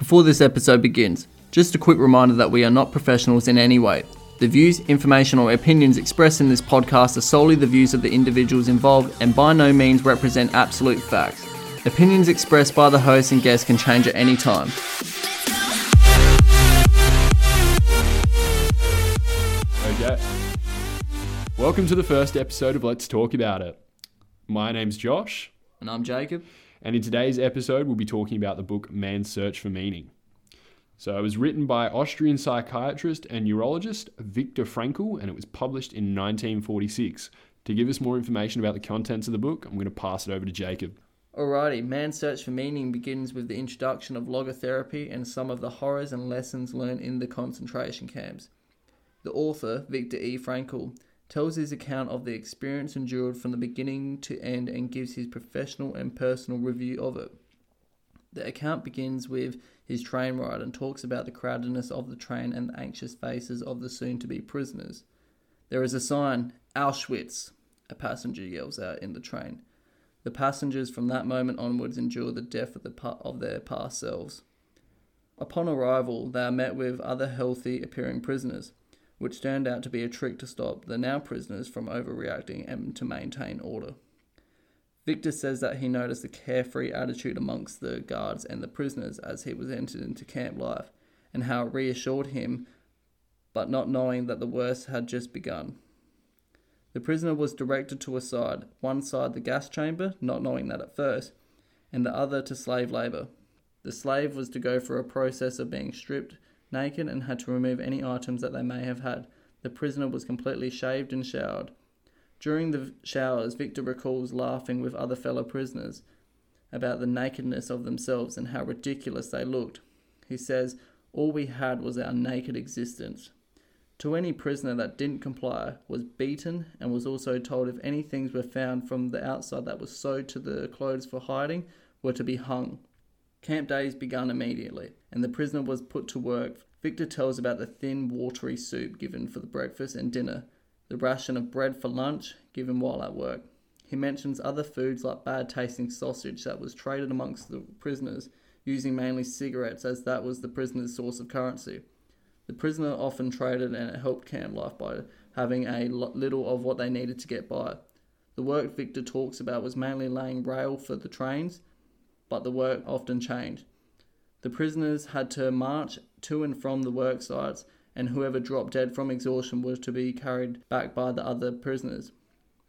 Before this episode begins, just a quick reminder that we are not professionals in any way. The views, information, or opinions expressed in this podcast are solely the views of the individuals involved and by no means represent absolute facts. Opinions expressed by the host and guests can change at any time. Okay. Welcome to the first episode of Let's Talk About It. My name's Josh, And I'm Jacob. And in today's episode, we'll be talking about the book Man's Search for Meaning. So, it was written by Austrian psychiatrist and neurologist Viktor Frankl, and it was published in 1946. To give us more information about the contents of the book, I'm going to pass it over to Jacob. Alrighty, Man's Search for Meaning begins with the introduction of logotherapy and some of the horrors and lessons learned in the concentration camps. The author, Viktor E. Frankl, tells his account of the experience endured from the beginning to end and gives his professional and personal review of it. The account begins with his train ride and talks about the crowdedness of the train and the anxious faces of the soon to be prisoners. There is a sign, Auschwitz, a passenger yells out in the train. The passengers from that moment onwards endure the death of, the pa- of their past selves. Upon arrival, they are met with other healthy appearing prisoners, which turned out to be a trick to stop the now prisoners from overreacting and to maintain order. Viktor says that he noticed a carefree attitude amongst the guards and the prisoners as he was entered into camp life, and how it reassured him, but not knowing that the worst had just begun. The prisoner was directed to a side, one side the gas chamber, not knowing that at first, and the other to slave labour. The slave was to go through a process of being stripped naked and had to remove any items that they may have had. The prisoner was completely shaved and showered. During the showers, Viktor recalls laughing with other fellow prisoners about the nakedness of themselves and how ridiculous they looked. He says, All we had was our naked existence. To any prisoner that didn't comply was beaten and was also told if any things were found from the outside that was sewed to the clothes for hiding were to be hung. Camp days began immediately, and the prisoner was put to work. Viktor tells about the thin, watery soup given for the breakfast and dinner, the ration of bread for lunch given while at work. He mentions other foods like bad tasting sausage that was traded amongst the prisoners, using mainly cigarettes as that was the prisoner's source of currency. The prisoner often traded and it helped camp life by having a little of what they needed to get by. The work Viktor talks about was mainly laying rail for the trains, but the work often changed. The prisoners had to march to and from the work sites, and whoever dropped dead from exhaustion was to be carried back by the other prisoners.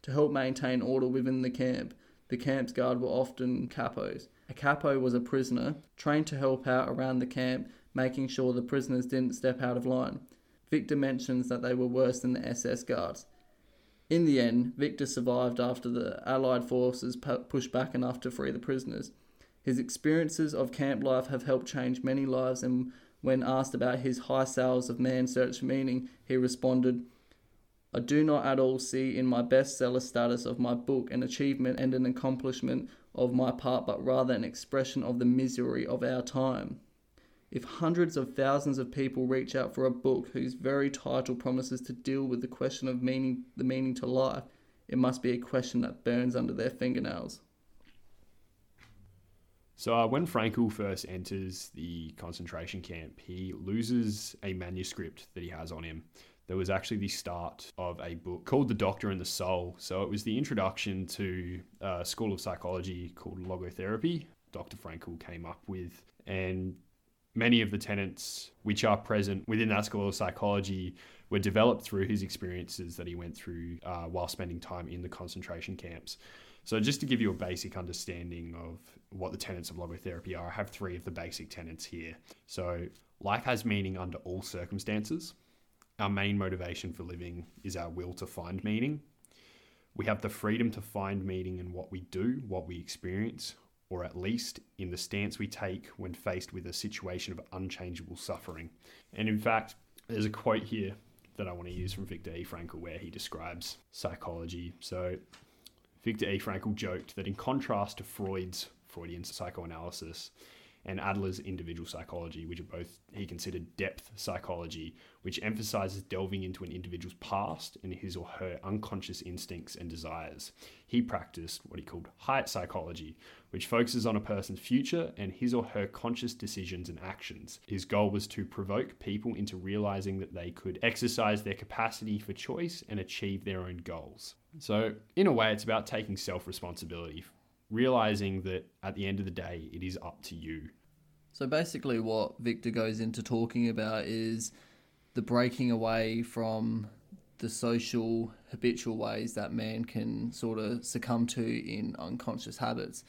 To help maintain order within the camp, the camp's guard were often capos. A capo was a prisoner trained to help out around the camp, making sure the prisoners didn't step out of line. Viktor mentions that they were worse than the SS guards. In the end, Viktor survived after the Allied forces pushed back enough to free the prisoners. His experiences of camp life have helped change many lives, and when asked about his high sales of Man Search for Meaning, he responded, I do not at all see in my bestseller status of my book an achievement and an accomplishment of my part, but rather an expression of the misery of our time. If hundreds of thousands of people reach out for a book whose very title promises to deal with the question of meaning, the meaning to life, it must be a question that burns under their fingernails. So, uh, when Frankl first enters the concentration camp, he loses a manuscript that he has on him. There was actually the start of a book called The Doctor and the Soul. So, it was the introduction to a school of psychology called logotherapy. Dr. Frankl came up with, and many of the tenets which are present within that school of psychology were developed through his experiences that he went through uh, while spending time in the concentration camps. So, just to give you a basic understanding of what the tenets of logotherapy are, I have three of the basic tenets here. So, life has meaning under all circumstances. Our main motivation for living is our will to find meaning. We have the freedom to find meaning in what we do, what we experience, or at least in the stance we take when faced with a situation of unchangeable suffering. And in fact, there's a quote here that I want to use from Viktor E. Frankl where he describes psychology. So, Viktor E. Frankl joked that in contrast to Freud's Freudian psychoanalysis, and Adler's individual psychology, which are both he considered depth psychology, which emphasizes delving into an individual's past and his or her unconscious instincts and desires. He practiced what he called height psychology, which focuses on a person's future and his or her conscious decisions and actions. His goal was to provoke people into realizing that they could exercise their capacity for choice and achieve their own goals. So, in a way, it's about taking self responsibility realizing that at the end of the day, it is up to you. So basically, what Viktor goes into talking about is the breaking away from the social, habitual ways that man can sort of succumb to in unconscious habits.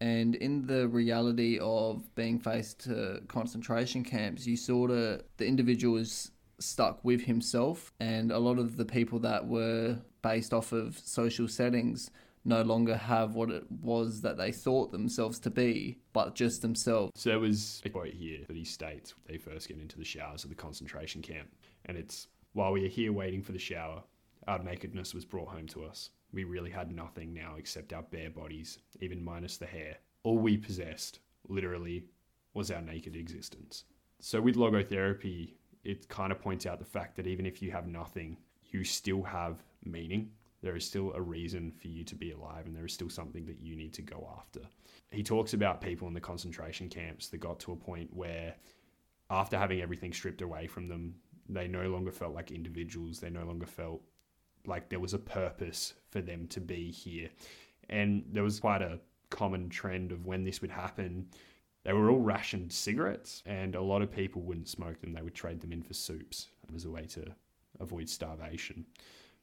And in the reality of being faced to concentration camps, you sort of, the individual is stuck with himself, and a lot of the people that were based off of social settings no longer have what it was that they thought themselves to be, but just themselves. So there was a quote here that he states they first get into the showers of the concentration camp. And it's while we are here waiting for the shower, our nakedness was brought home to us. We really had nothing now except our bare bodies, even minus the hair. All we possessed, literally, was our naked existence. So with logotherapy, it kind of points out the fact that even if you have nothing, you still have meaning there is still a reason for you to be alive and there is still something that you need to go after. He talks about people in the concentration camps that got to a point where, after having everything stripped away from them, they no longer felt like individuals. They no longer felt like there was a purpose for them to be here. And there was quite a common trend of when this would happen. They were all rationed cigarettes, and a lot of people wouldn't smoke them. They would trade them in for soups as a way to avoid starvation.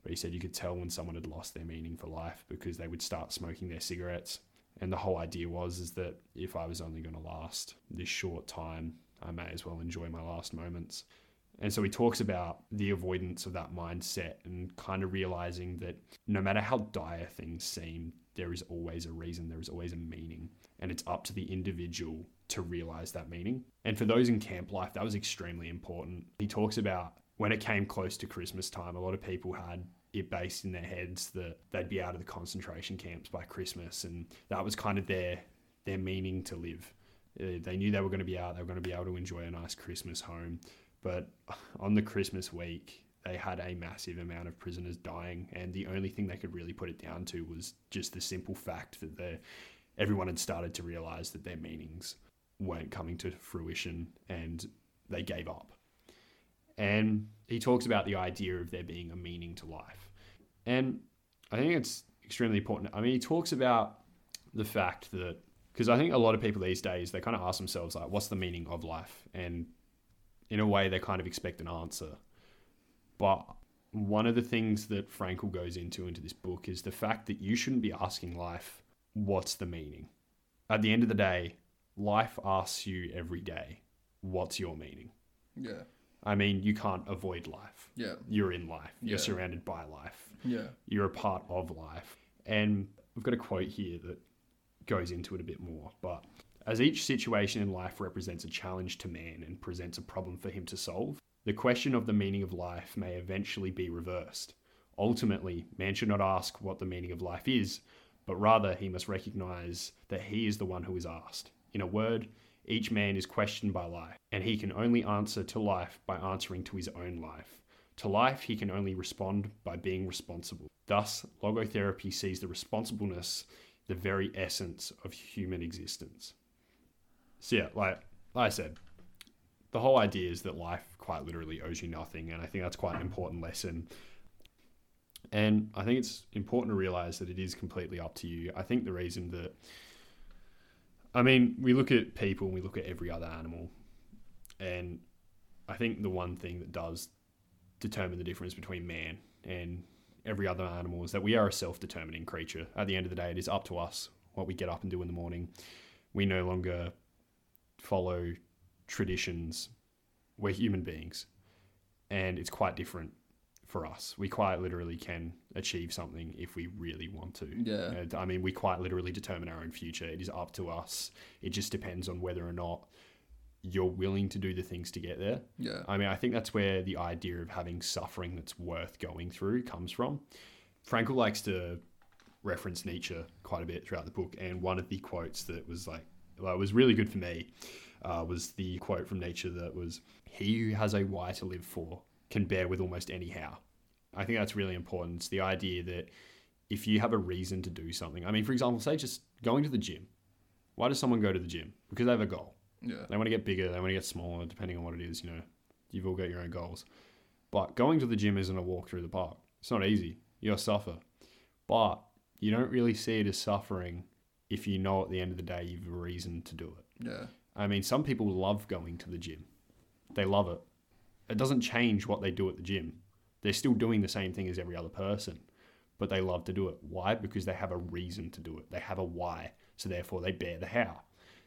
But he said you could tell when someone had lost their meaning for life because they would start smoking their cigarettes. And the whole idea was is that if I was only going to last this short time, I may as well enjoy my last moments. And so he talks about the avoidance of that mindset and kind of realizing that no matter how dire things seem, there is always a reason, there is always a meaning. And it's up to the individual to realize that meaning. And for those in camp life, that was extremely important. He talks about when it came close to Christmas time, a lot of people had it based in their heads that they'd be out of the concentration camps by Christmas, and that was kind of their their meaning to live. Uh, they knew they were going to be out; they were going to be able to enjoy a nice Christmas home. But on the Christmas week, they had a massive amount of prisoners dying, and the only thing they could really put it down to was just the simple fact that everyone had started to realize that their meanings weren't coming to fruition, and they gave up. And he talks about the idea of there being a meaning to life. And I think it's extremely important. I mean, he talks about the fact that, because I think a lot of people these days, they kind of ask themselves, like, what's the meaning of life? And in a way, they kind of expect an answer. But one of the things that Frankl goes into into this book is the fact that you shouldn't be asking life, what's the meaning? At the end of the day, life asks you every day, what's your meaning? Yeah. I mean, you can't avoid life. Yeah. You're in life. You're surrounded by life. Yeah. You're a part of life. And we've got a quote here that goes into it a bit more. But as each situation in life represents a challenge to man and presents a problem for him to solve, the question of the meaning of life may eventually be reversed. Ultimately, man should not ask what the meaning of life is, but rather he must recognize that he is the one who is asked. In a word, each man is questioned by life, and he can only answer to life by answering to his own life. To life, he can only respond by being responsible. Thus, logotherapy sees the responsibleness, the very essence of human existence. So, yeah, like, like I said, the whole idea is that life quite literally owes you nothing, and I think that's quite an important lesson. And I think it's important to realize that it is completely up to you. I think the reason that I mean, we look at people and we look at every other animal, and I think the one thing that does determine the difference between man and every other animal is that we are a self determining creature. At the end of the day, it is up to us what we get up and do in the morning. We no longer follow traditions. We're human beings, and it's quite different for us. We quite literally can achieve something if we really want to. Yeah. Uh, I mean, we quite literally determine our own future. It is up to us. It just depends on whether or not you're willing to do the things to get there. Yeah. I mean, I think that's where the idea of having suffering that's worth going through comes from. Frankl likes to reference Nietzsche quite a bit throughout the book, and one of the quotes that was like like, was really good for me uh, was the quote from Nietzsche that was, "He who has a why to live for can bear with almost any how." I think that's really important. It's the idea that if you have a reason to do something, I mean, for example, say just going to the gym. Why does someone go to the gym? Because they have a goal. Yeah. They want to get bigger, they want to get smaller, depending on what it is. You know, you've all got your own goals. But going to the gym isn't a walk through the park. It's not easy. You'll suffer. But you don't really see it as suffering if you know at the end of the day you've a reason to do it. Yeah. I mean, some people love going to the gym. They love it. It doesn't change what they do at the gym. They're still doing the same thing as every other person, but they love to do it. Why? Because they have a reason to do it. They have a why. So therefore, they bear the how.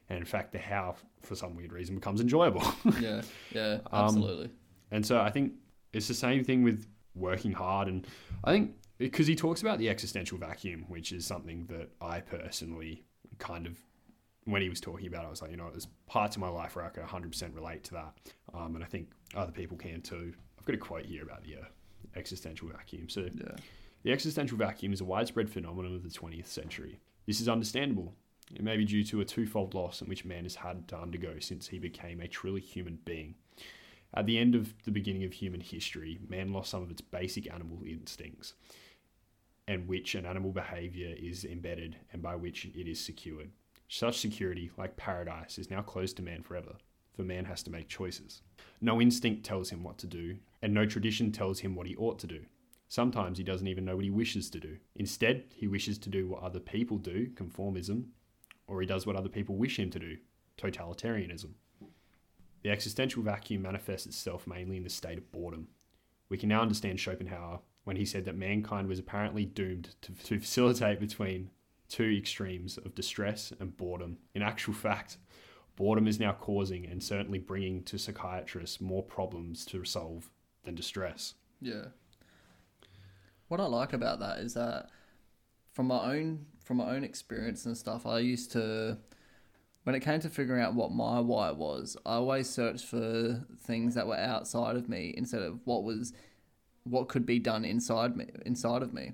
And in fact, the how, for some weird reason, becomes enjoyable. Yeah. Yeah. Um, Absolutely. and so I think it's the same thing with working hard. And I think because he talks about the existential vacuum, which is something that I personally kind of, when he was talking about it, I was like, you know, there's parts of my life where I can 100% relate to that. Um, and I think other people can too. I've got a quote here about the uh, existential vacuum. So yeah. the existential vacuum is a widespread phenomenon of the 20th century. This is understandable. It may be due to a twofold loss in which man has had to undergo since he became a truly human being. At the end of the beginning of human history, man lost some of its basic animal instincts, and which an animal behavior is embedded and by which it is secured. Such security, like paradise, is now closed to man forever, for man has to make choices. No instinct tells him what to do, and no tradition tells him what he ought to do. Sometimes he doesn't even know what he wishes to do. Instead, he wishes to do what other people do, conformism, or he does what other people wish him to do, totalitarianism. The existential vacuum manifests itself mainly in the state of boredom. We can now understand Schopenhauer when he said that mankind was apparently doomed to, to facilitate between two extremes of distress and boredom. In actual fact, boredom is now causing and certainly bringing to psychiatrists more problems to solve than distress. Yeah. What I like about that is that from my own from my own experience and stuff, I used to when it came to figuring out what my why was, I always searched for things that were outside of me instead of what was what could be done inside me inside of me.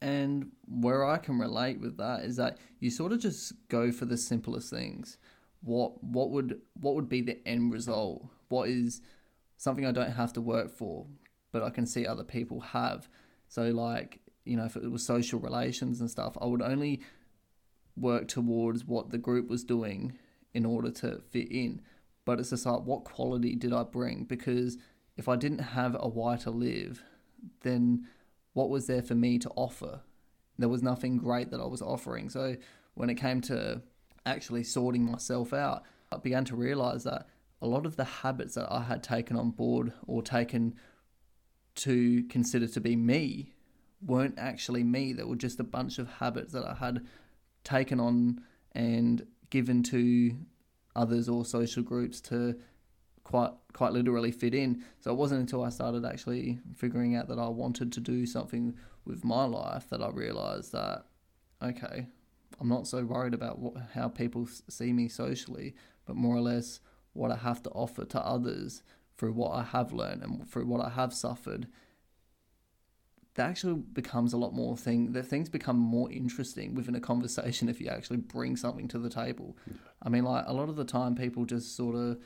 And where I can relate with that is that you sort of just go for the simplest things. What what would what would be the end result? What is something I don't have to work for, but I can see other people have. So like, you know, if it was social relations and stuff, I would only work towards what the group was doing in order to fit in. But it's just like, what quality did I bring? Because if I didn't have a why to live, then what was there for me to offer? There was nothing great that I was offering. So when it came to actually sorting myself out, I began to realize that a lot of the habits that I had taken on board or taken to consider to be me weren't actually me. They were just a bunch of habits that I had taken on and given to others or social groups to quite quite literally fit in. So it wasn't until I started actually figuring out that I wanted to do something with my life that I realized that okay, I'm not so worried about what, how people see me socially, but more or less what I have to offer to others through what I have learned and through what I have suffered that actually becomes a lot more thing that things become more interesting within a conversation if you actually bring something to the table i mean like a lot of the time people just sort of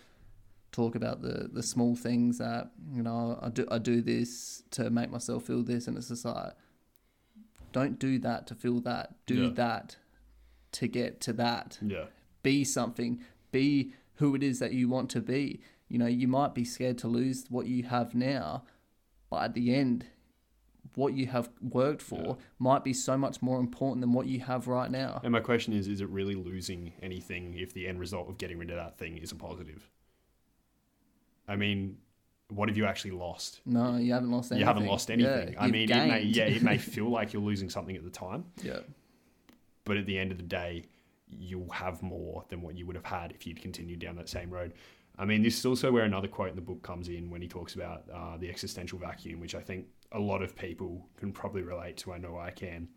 talk about the the small things that you know i do i do this to make myself feel this and it's just like don't do that to feel that do Yeah. that to get to that Yeah. be something be who it is that you want to be you know you might be scared to lose what you have now but at the end what you have worked for Yeah. might be so much more important than what you have right now And my question is is it really losing anything if the end result of getting rid of that thing is a positive? I mean, what have you actually lost? no you haven't lost anything You haven't lost anything. Yeah, I mean, it may, yeah, it may feel like you're losing something at the time, yeah but at the end of the day, you'll have more than what you would have had if you'd continued down that same road. I mean, this is also where another quote in the book comes in when he talks about uh, the existential vacuum, which I think a lot of people can probably relate to. I know I can.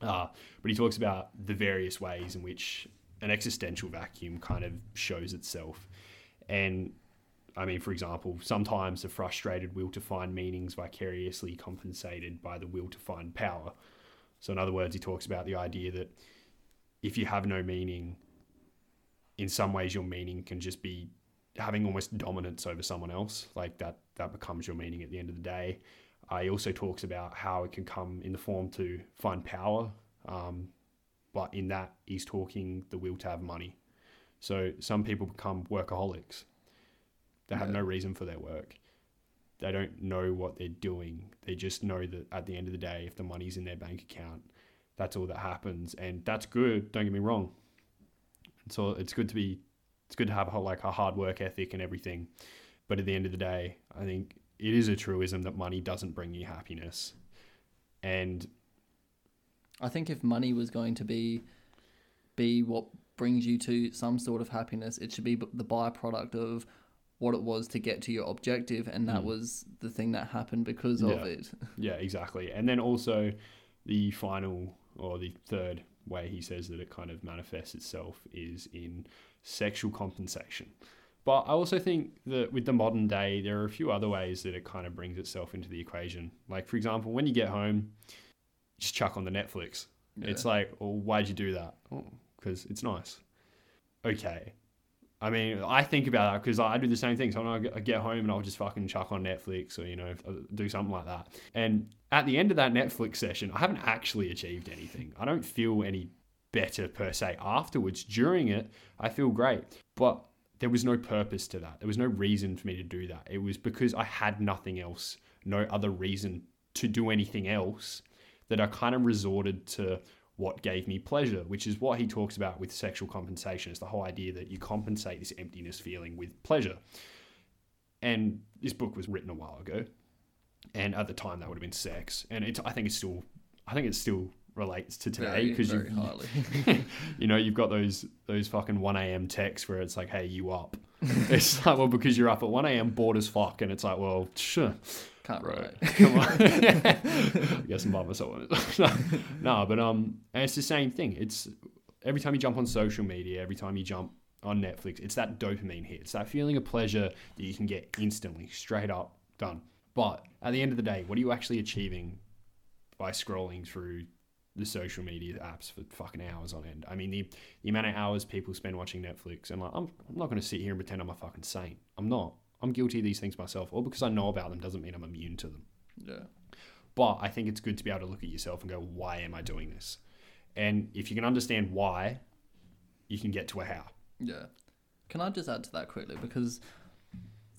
Uh, but he talks about the various ways in which an existential vacuum kind of shows itself. And I mean, for example, sometimes the frustrated will to find meanings vicariously compensated by the will to find power. So, in other words, he talks about the idea that if you have no meaning, in some ways your meaning can just be having almost dominance over someone else. Like that that becomes your meaning at the end of the day. Uh, he also talks about how it can come in the form to find power, um, but in that he's talking the will to have money. So some people become workaholics. They have Yeah. no reason for their work. They don't know what they're doing. They just know that at the end of the day, if the money's in their bank account, that's all that happens, and that's good. Don't get me wrong. So it's good to be, it's good to have a, like a hard work ethic and everything, but at the end of the day, I think it is a truism that money doesn't bring you happiness, and I think if money was going to be be what brings you to some sort of happiness, it should be the byproduct of what it was to get to your objective, and that Mm. was the thing that happened because Yeah. of it. Yeah, exactly. And then also the final or the third way he says that it kind of manifests itself is in sexual compensation. But I also think that with the modern day, there are a few other ways that it kind of brings itself into the equation. Like, for example, when you get home, just chuck on the Netflix. It's like, well, why'd you do that? Because it's nice. Okay. I mean, I think about that because I do the same thing. So I get- home and I'll just fucking chuck on Netflix or, you know, uh, do something like that. And at the end of that Netflix session, I haven't actually achieved anything. I don't feel any better per se afterwards. During it, I feel great. But there was no purpose to that. There was no reason for me to do that. It was because I had nothing else, no other reason to do anything else that I kind of resorted to what gave me pleasure, which is what he talks about with sexual compensation. It's the whole idea that you compensate this emptiness feeling with pleasure. And this book was written a while ago, and at the time that would have been sex. And I think it's still I think it's still relates to today because you you know you've got those those fucking one a.m. texts where it's like, hey, you up? it's like well because you're up at one a.m. bored as fuck, and it's like well sure. Can't relate. Come on. I guess I'm by myself on it. no, but um, and it's the same thing. It's every time you jump on social media, every time you jump on Netflix, it's that dopamine hit. It's that feeling of pleasure that you can get instantly, straight up, done. But at the end of the day, what are you actually achieving by scrolling through the social media apps for fucking hours on end? I mean, the, the amount of hours people spend watching Netflix, and like, I'm, I'm not going to sit here and pretend I'm a fucking saint. I'm not. I'm guilty of these things myself. All because I know about them doesn't mean I'm immune to them. Yeah. But I think it's good to be able to look at yourself and go, why am I doing this? And if you can understand why, you can get to a how. Yeah. Can I just add to that quickly? Because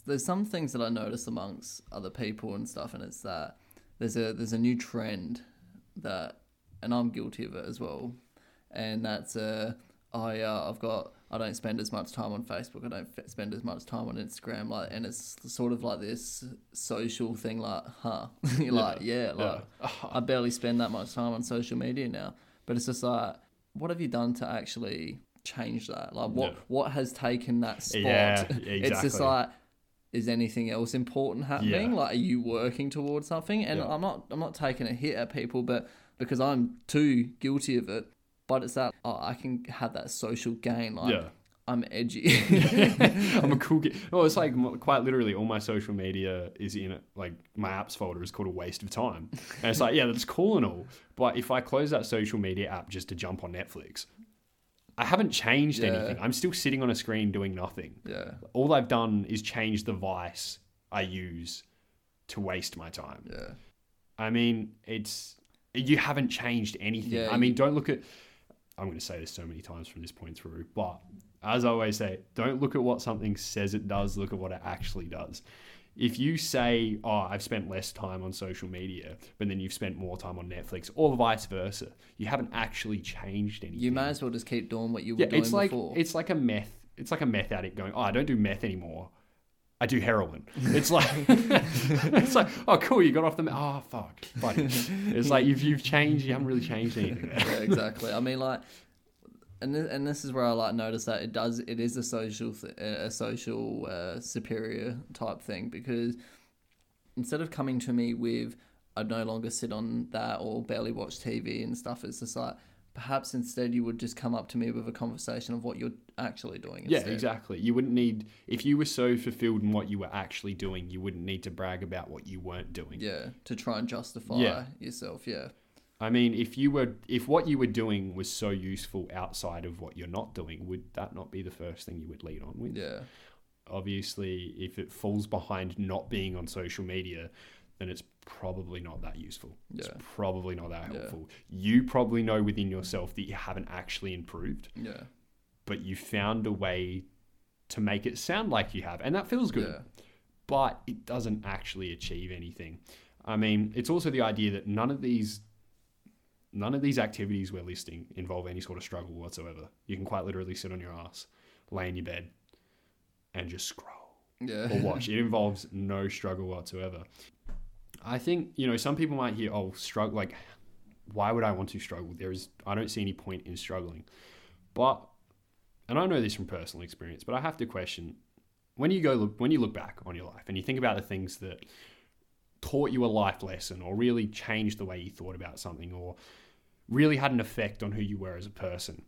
there's some things that I notice amongst other people and stuff, and it's that there's a there's a new trend that, and I'm guilty of it as well, and that's uh, I uh, I've got I don't spend as much time on Facebook. I don't f- spend as much time on Instagram. Like, and it's sort of like this social thing. Like, huh? You're like, yeah, like I barely spend that much time on social media now. But it's just like, what have you done to actually change that? Like, what Yeah. what has taken that spot? Yeah, exactly. It's just like, is anything else important happening? Yeah. Like, are you working towards something? And Yeah. I'm not I'm not taking a hit at people, but because I'm too guilty of it. But it's that oh, I can have that social gain. Like, Yeah. I'm edgy. I'm a cool kid. Well, it's like quite literally all my social media is in it. Like my apps folder is called a waste of time. And it's like, yeah, that's cool and all. But if I close that social media app just to jump on Netflix, I haven't changed Yeah. anything. I'm still sitting on a screen doing nothing. yeah, All I've done is change the vice I use to waste my time. yeah, I mean, it's you haven't changed anything. Yeah, I mean, don't look at. I'm going to say this so many times from this point through, but as I always say, don't look at what something says it does. Look at what it actually does. If you say, "Oh, I've spent less time on social media," but then you've spent more time on Netflix, or vice versa, you haven't actually changed anything. you may as well just keep doing what you were yeah, doing it's like before. it's like a meth. It's like a meth addict going, "Oh, I don't do meth anymore. I do heroin." It's like it's like, "Oh, cool, you got off the meth. Oh, fuck, buddy." It's like you've you've changed. You haven't really changed anything. Yeah, exactly. I mean, like, and th- and this is where I like notice that it does it is a social th- a social uh, superior type thing because instead of coming to me with I no longer sit on that or barely watch TV and stuff, it's just like perhaps instead you would just come up to me with a conversation of what you're actually doing. Yeah, exactly. You wouldn't need if you were so fulfilled in what you were actually doing. You wouldn't need to brag about what you weren't doing. Yeah, to try and justify Yeah. yourself. Yeah, I mean, if you were, if what you were doing was so useful outside of what you're not doing, would that not be the first thing you would lead on with? Yeah. Obviously, if it falls behind not being on social media, then it's probably not that useful. It's probably not that Yeah. helpful. You probably know within yourself that you haven't actually improved, Yeah. but you found a way to make it sound like you have, and that feels good. Yeah. But it doesn't actually achieve anything. I mean, it's also the idea that none of these none of these activities we're listing involve any sort of struggle whatsoever. You can quite literally sit on your ass, lay in your bed, and just scroll Yeah. or watch. it involves no struggle whatsoever. I think you know some people might hear, "Oh, struggle." Like, why would I want to struggle? There is, I don't see any point in struggling. But, and I know this from personal experience, but I have to question when you go look when you look back on your life and you think about the things that taught you a life lesson or really changed the way you thought about something or really had an effect on who you were as a person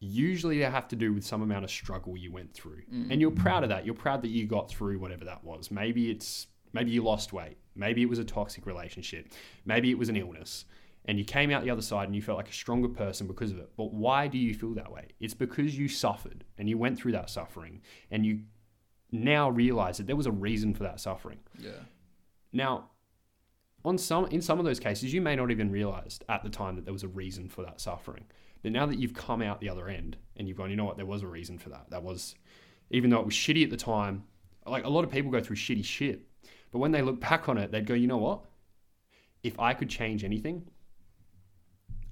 usually they have to do with some amount of struggle you went through mm. and you're proud of that you're proud that you got through whatever that was maybe it's maybe you lost weight maybe it was a toxic relationship maybe it was an illness and you came out the other side and you felt like a stronger person because of it but why do you feel that way it's because you suffered and you went through that suffering and you now realize that there was a reason for that suffering Yeah. now, on some in some of those cases, you may not even realized at the time that there was a reason for that suffering. But now that you've come out the other end and you've gone, you know what, there was a reason for that. That was, even though it was shitty at the time, like a lot of people go through shitty shit. But when they look back on it, they'd go, you know what? If I could change anything,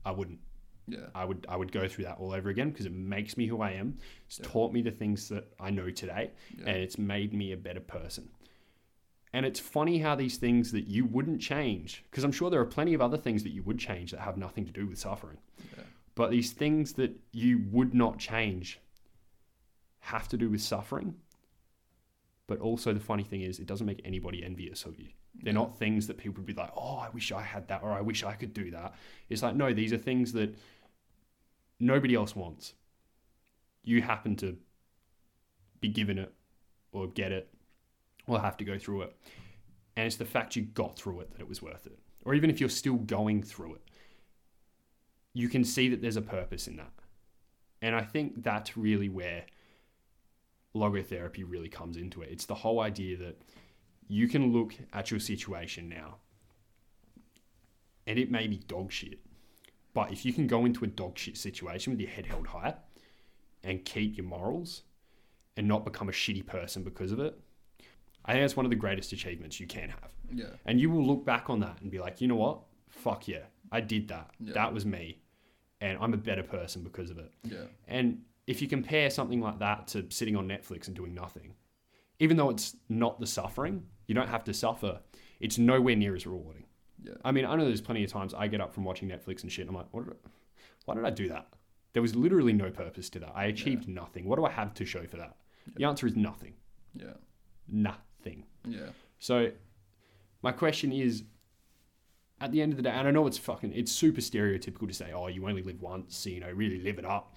I wouldn't. Yeah. I would I would go through that all over again because it makes me who I am. It's taught me the things that I know today, Yeah. and it's made me a better person. And it's funny how these things that you wouldn't change, because I'm sure there are plenty of other things that you would change that have nothing to do with suffering. Yeah. But these things that you would not change have to do with suffering. But also, the funny thing is, it doesn't make anybody envious of you. They're not things that people would be like, oh, I wish I had that, or I wish I could do that. It's like, no, these are things that nobody else wants. You happen to be given it, or get it, or have to go through it. And it's the fact you got through it that it was worth it. Or even if you're still going through it, you can see that there's a purpose in that. And I think that's really where logotherapy really comes into it. It's the whole idea that you can look at your situation now and it may be dog shit. But if you can go into a dog shit situation with your head held high and keep your morals and not become a shitty person because of it, I think that's one of the greatest achievements you can have. Yeah. And you will look back on that and be like, you know what? Fuck yeah, I did that. Yeah. That was me. And I'm a better person because of it. Yeah. And if you compare something like that to sitting on Netflix and doing nothing, even though it's not the suffering, you don't have to suffer, it's nowhere near as rewarding. Yeah. I mean, I know there's plenty of times I get up from watching Netflix and shit, and I'm like, what did I, why did I do that? There was literally no purpose to that. I achieved nothing. What do I have to show for that? The answer is nothing. Yeah. Nothing. Yeah. So, my question is, at the end of the day, and I know it's fucking, it's super stereotypical to say, oh, you only live once, so, you know, really live it up.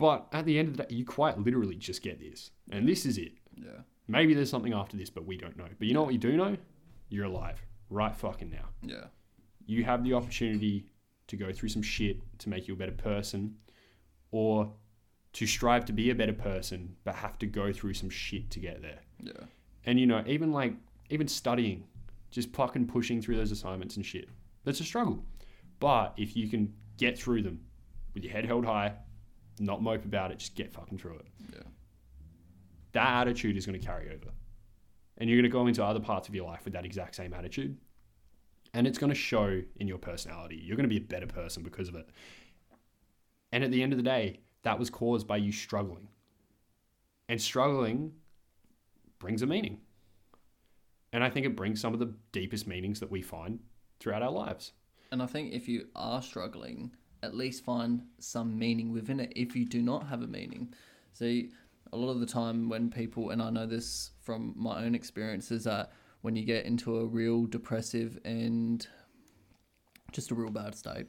But at the end of the day, you quite literally just get this, and this is it. Yeah. Maybe there's something after this, but we don't know. But you know what you do know? You're alive right fucking now. Yeah. You have the opportunity to go through some shit to make you a better person, or to strive to be a better person, but have to go through some shit to get there. Yeah. And you know, even like even studying, just fucking pushing through those assignments and shit. That's a struggle. But if you can get through them with your head held high, not mope about it, just get fucking through it. Yeah. That attitude is going to carry over. And you're going to go into other parts of your life with that exact same attitude. And it's going to show in your personality. You're going to be a better person because of it. And at the end of the day, that was caused by you struggling. And struggling brings a meaning. And I think it brings some of the deepest meanings that we find throughout our lives. And I think if you are struggling, at least find some meaning within it if you do not have a meaning. See, a lot of the time when people, and I know this from my own experiences, that when you get into a real depressive and just a real bad state,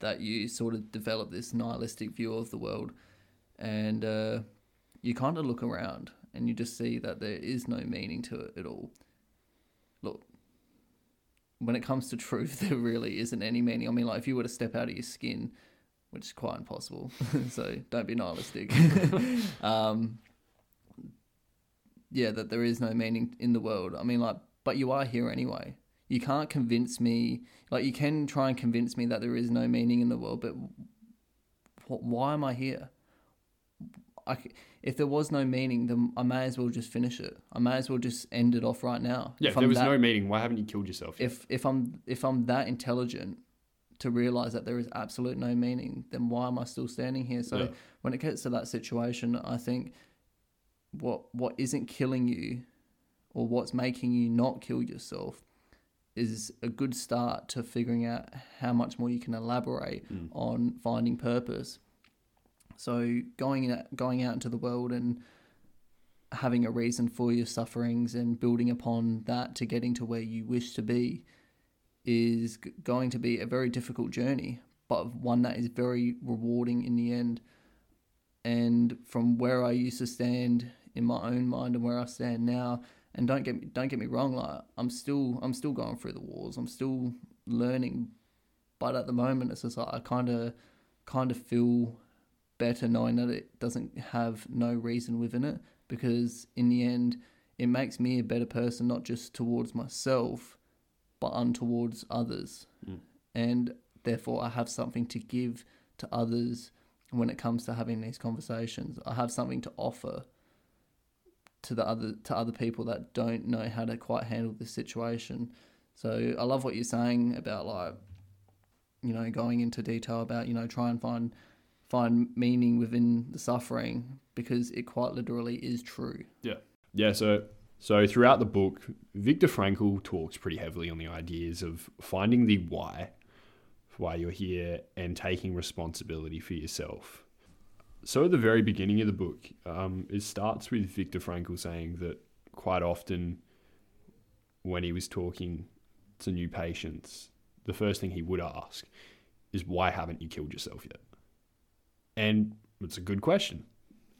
that you sort of develop this nihilistic view of the world. And uh, you kind of look around and you just see that there is no meaning to it at all. Look, when it comes to truth, there really isn't any meaning. I mean, like if you were to step out of your skin, which is quite impossible, so don't be nihilistic. um, yeah, that there is no meaning in the world. I mean, like, but you are here anyway. You can't convince me, like, you can try and convince me that there is no meaning in the world, but wh- why am I here? I, if there was no meaning, then I may as well just finish it. I may as well just end it off right now. Yeah, if if there was that, no meaning, why haven't you killed yourself? yet? if if I'm if I'm that intelligent to realize that there is absolute no meaning, then why am I still standing here? So Yeah. when it gets to that situation, I think what what isn't killing you or what's making you not kill yourself is a good start to figuring out how much more you can elaborate Mm. on finding purpose. So going going out into the world and having a reason for your sufferings and building upon that to getting to where you wish to be is going to be a very difficult journey, but one that is very rewarding in the end. And from where I used to stand in my own mind and where I stand now, and don't get me don't get me wrong, like I'm still I'm still going through the wars. I'm still learning, but at the moment it's just like I kind of kind of feel better knowing that it doesn't have no reason within it because in the end it makes me a better person not just towards myself but untowards others. Mm. and therefore I have something to give to others when it comes to having these conversations. I have something to offer to the other to other people that don't know how to quite handle this situation. So I love what you're saying about like you know going into detail about you know try and find find meaning within the suffering because it quite literally is true. Yeah, Yeah. so so throughout the book, Viktor Frankl talks pretty heavily on the ideas of finding the why, why you're here, and taking responsibility for yourself. So at the very beginning of the book, um, it starts with Viktor Frankl saying that quite often, when he was talking to new patients, the first thing he would ask is, "Why haven't you killed yourself yet?" And it's a good question.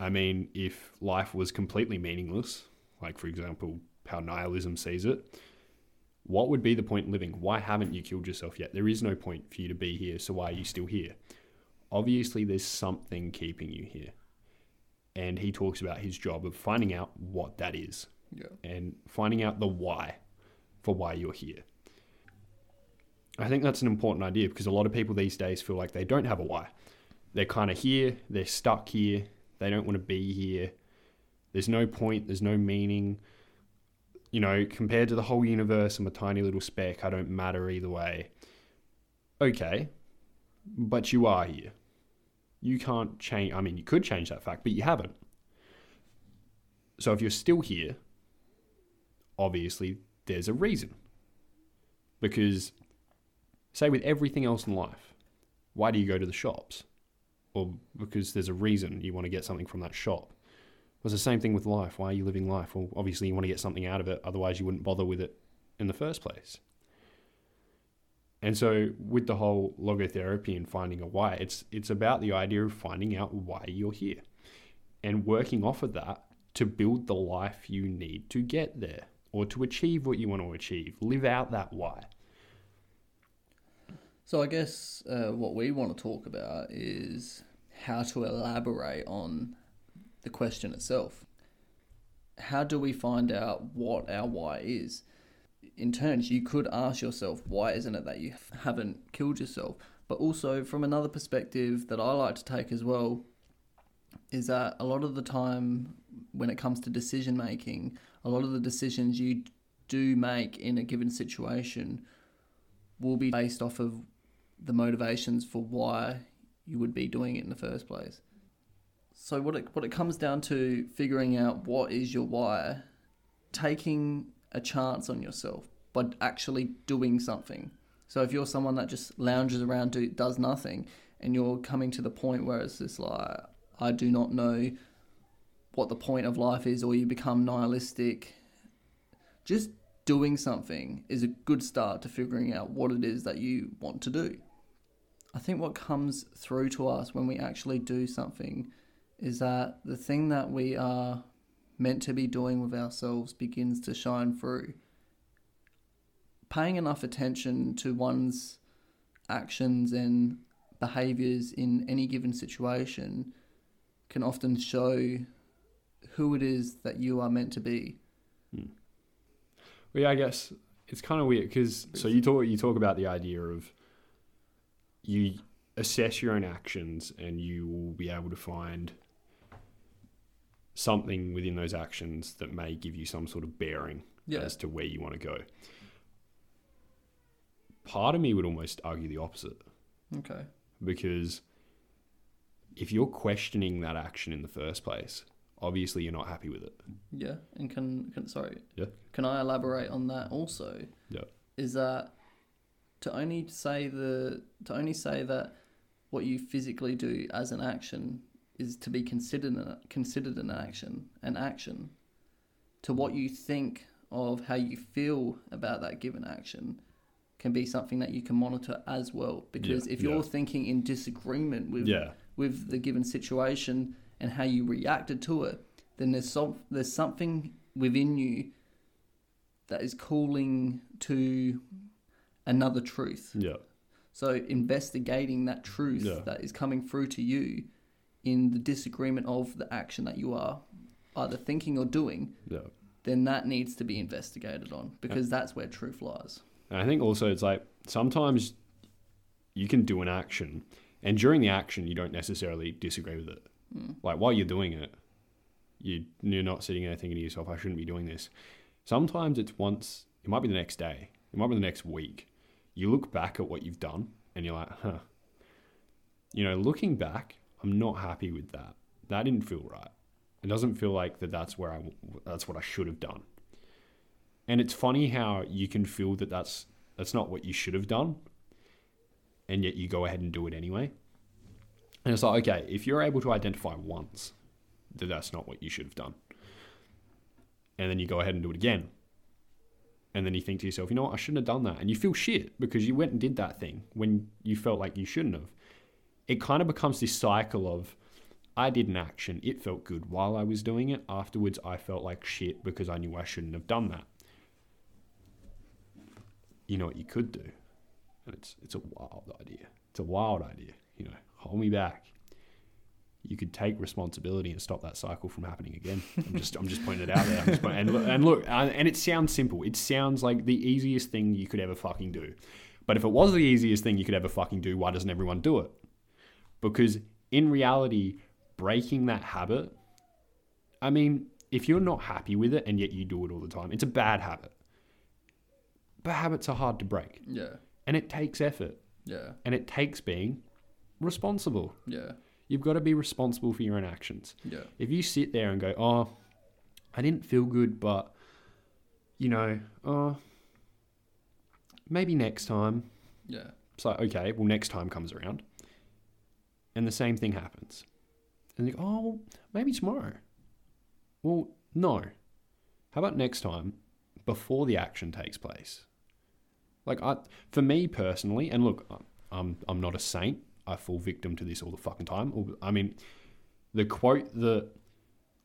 I mean, if life was completely meaningless, like for example, how nihilism sees it, what would be the point in living? Why haven't you killed yourself yet? There is no point for you to be here, so why are you still here? Obviously, there's something keeping you here. And he talks about his job of finding out what that is Yeah. and finding out the why for why you're here. I think that's an important idea because a lot of people these days feel like they don't have a why. They're kind of here, they're stuck here, they don't want to be here. There's no point, there's no meaning. You know, compared to the whole universe, I'm a tiny little speck, I don't matter either way. Okay, but you are here. You can't change, I mean, you could change that fact, but you haven't. So if you're still here, obviously there's a reason. Because, say, with everything else in life, why do you go to the shops? Or because there's a reason you want to get something from that shop. It's the same thing with life. Why are you living life? Well, obviously you want to get something out of it, otherwise you wouldn't bother with it in the first place. And so, with the whole logotherapy and finding a why, it's it's about the idea of finding out why you're here, and working off of that to build the life you need to get there or to achieve what you want to achieve. Live out that why. So I guess uh, what we want to talk about is how to elaborate on the question itself. How do we find out what our why is? In turns, you could ask yourself, why isn't it that you haven't killed yourself? But also, from another perspective that I like to take as well, is that a lot of the time when it comes to decision making, a lot of the decisions you do make in a given situation will be based off of the motivations for why you would be doing it in the first place. So what it what it comes down to figuring out what is your why, taking a chance on yourself, but actually doing something. So if you're someone that just lounges around do does nothing and you're coming to the point where it's just like I do not know what the point of life is or you become nihilistic, just doing something is a good start to figuring out what it is that you want to do. I think what comes through to us when we actually do something is that the thing that we are meant to be doing with ourselves begins to shine through. paying enough attention to one's actions and behaviors in any given situation can often show who it is that you are meant to be. Hmm. Well, yeah, I guess it's kind of weird because so you talk you talk about the idea of you assess your own actions and you will be able to find something within those actions that may give you some sort of bearing Yeah. as to where you want to go. Part of me would almost argue the opposite Okay. because if you're questioning that action in the first place, obviously you're not happy with it. Yeah, and can can sorry. Yeah. Can I elaborate on that also? Yeah. Is that to only say the to only say that what you physically do as an action is to be considered an, considered an action, an action. To what you think of how you feel about that given action can be something that you can monitor as well. Because Yeah, if you're yeah. thinking in disagreement with Yeah. with the given situation and how you reacted to it, then there's some there's something within you that is calling to another truth. Yeah. So investigating that truth Yeah. that is coming through to you in the disagreement of the action that you are either thinking or doing, Yeah. then that needs to be investigated on because that's where truth lies. And I think also it's like sometimes you can do an action, and during the action, you don't necessarily disagree with it. Hmm. Like while you're doing it, you, you're not sitting there thinking to yourself, I shouldn't be doing this. Sometimes it's once, it might be the next day, it might be the next week. You look back at what you've done, and you're like, huh. You know, looking back, I'm not happy with that. That didn't feel right. It doesn't feel like that. That's where I. That's what I should have done. And it's funny how you can feel that that's that's not what you should have done, and yet you go ahead and do it anyway. And it's like, okay, if you're able to identify once that that's not what you should have done, and then you go ahead and do it again, and then you think to yourself, you know what, I shouldn't have done that, and you feel shit because you went and did that thing when you felt like you shouldn't have. It kind of becomes this cycle of, I did an action, it felt good while I was doing it. Afterwards, I felt like shit because I knew I shouldn't have done that you know what you could do. And it's it's a wild idea. It's a wild idea. You know, hold me back. You could take responsibility and stop that cycle from happening again. I'm just I'm just pointing it out there. I'm just pointing, and look, and look, and it sounds simple. It sounds like the easiest thing you could ever fucking do. But if it was the easiest thing you could ever fucking do, why doesn't everyone do it? Because in reality, breaking that habit, I mean, if you're not happy with it and yet you do it all the time, it's a bad habit. But habits are hard to break, Yeah. and it takes effort, Yeah. and it takes being responsible. Yeah. You've got to be responsible for your own actions. Yeah. If you sit there and go, "Oh, I didn't feel good, but you know, oh, maybe next time," Yeah. it's like, okay, well, next time comes around, and the same thing happens, and you go, "Oh, well, maybe tomorrow." Well, no. How about next time, before the action takes place? Like, I, for me personally, and look, I'm I'm not a saint. I fall victim to this all the fucking time. I mean, the quote that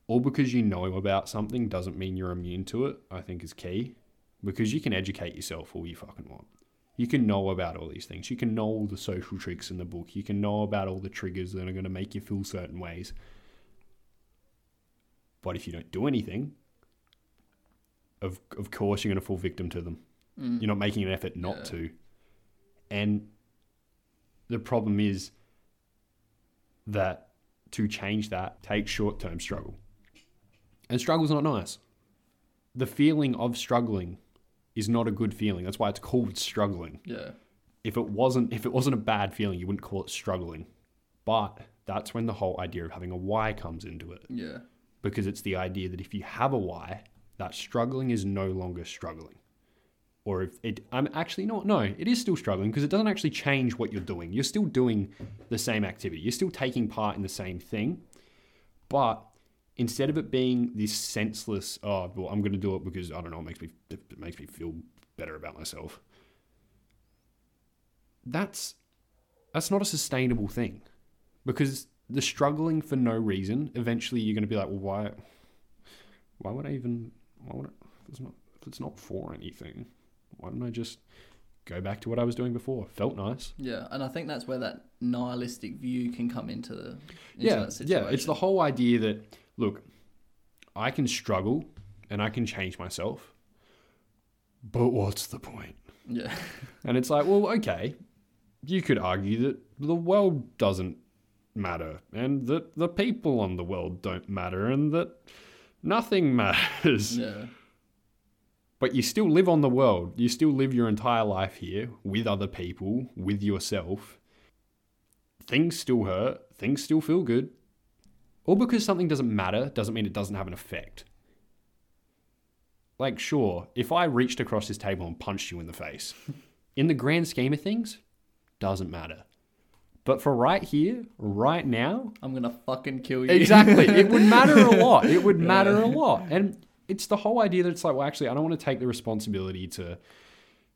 all because you know about something doesn't mean you're immune to it. I think is key because you can educate yourself all you fucking want. You can know about all these things. You can know all the social tricks in the book. You can know about all the triggers that are going to make you feel certain ways. But if you don't do anything, of of course you're going to fall victim to them. Mm. You're not making an effort not Yeah. to. And the problem is that to change that takes short term struggle. And struggle's not nice. The feeling of struggling is not a good feeling. That's why it's called struggling. Yeah. If it wasn't if it wasn't a bad feeling, you wouldn't call it struggling. But that's when the whole idea of having a why comes into it. Yeah. Because it's the idea that if you have a why, that struggling is no longer struggling. Or if it, I'm actually not, no, it is still struggling because it doesn't actually change what you're doing. You're still doing the same activity, you're still taking part in the same thing. But instead of it being this senseless, oh, well, I'm going to do it because, I don't know, it makes me, it makes me feel better about myself. That's, that's not a sustainable thing because the struggling for no reason, eventually you're going to be like, well, why, why would I even, why would I, if it's not, if it's not for anything, why don't I just go back to what I was doing before? Felt nice. Yeah, and I think that's where that nihilistic view can come into the into yeah, yeah. It's the whole idea that look, I can struggle and I can change myself, but what's the point? yeah, And it's like, well, okay, you could argue that the world doesn't matter and that the people on the world don't matter and that nothing matters. yeah, But you still live on the world. You still live your entire life here with other people, with yourself. Things still hurt. Things still feel good. All because something doesn't matter doesn't mean it doesn't have an effect. Like, sure, if I reached across this table and punched you in the face, in the grand scheme of things, doesn't matter. But for right here, right now, I'm gonna fucking kill you. Exactly. it would matter a lot. It would matter a lot. And it's the whole idea that it's like, well, actually, I don't want to take the responsibility to